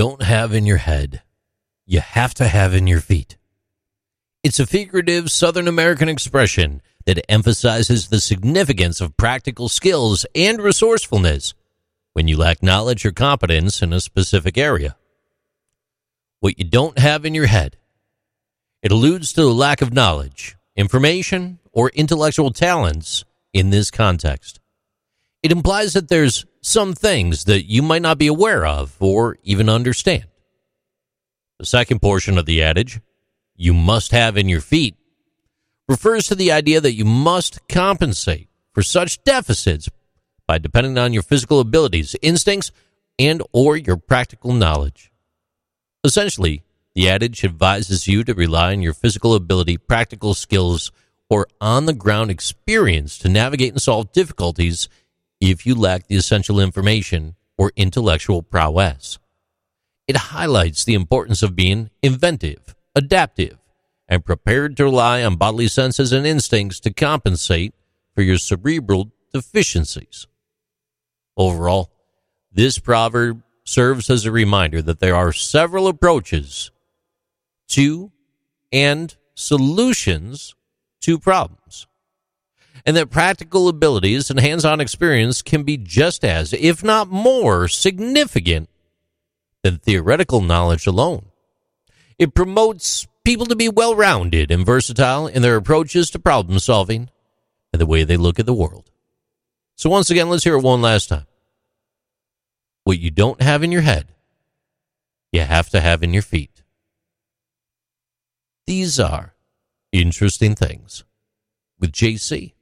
don't have in your head, you have to have in your feet. It's a figurative Southern American expression that emphasizes the significance of practical skills and resourcefulness when you lack knowledge or competence in a specific area. What you don't have in your head. It alludes to the lack of knowledge, information, or intellectual talents in this context. It implies that there's some things that you might not be aware of or even understand. The second portion of the adage, you must have in your feet, refers to the idea that you must compensate for such deficits by depending on your physical abilities, instincts, and or your practical knowledge. Essentially, the adage advises you to rely on your physical ability, practical skills, or on the ground experience to navigate and solve difficulties if you lack the essential information or intellectual prowess. It highlights the importance of being inventive, adaptive, and prepared to rely on bodily senses and instincts to compensate for your cerebral deficiencies. Overall, this proverb serves as a reminder that there are several approaches to and solutions to problems and that practical abilities and hands on experience can be just as, if not more, significant than theoretical knowledge alone. It promotes people to be well rounded and versatile in their approaches to problem solving and the way they look at the world. So, once again, let's hear it one last time. What you don't have in your head, you have to have in your feet. These are interesting things with JC.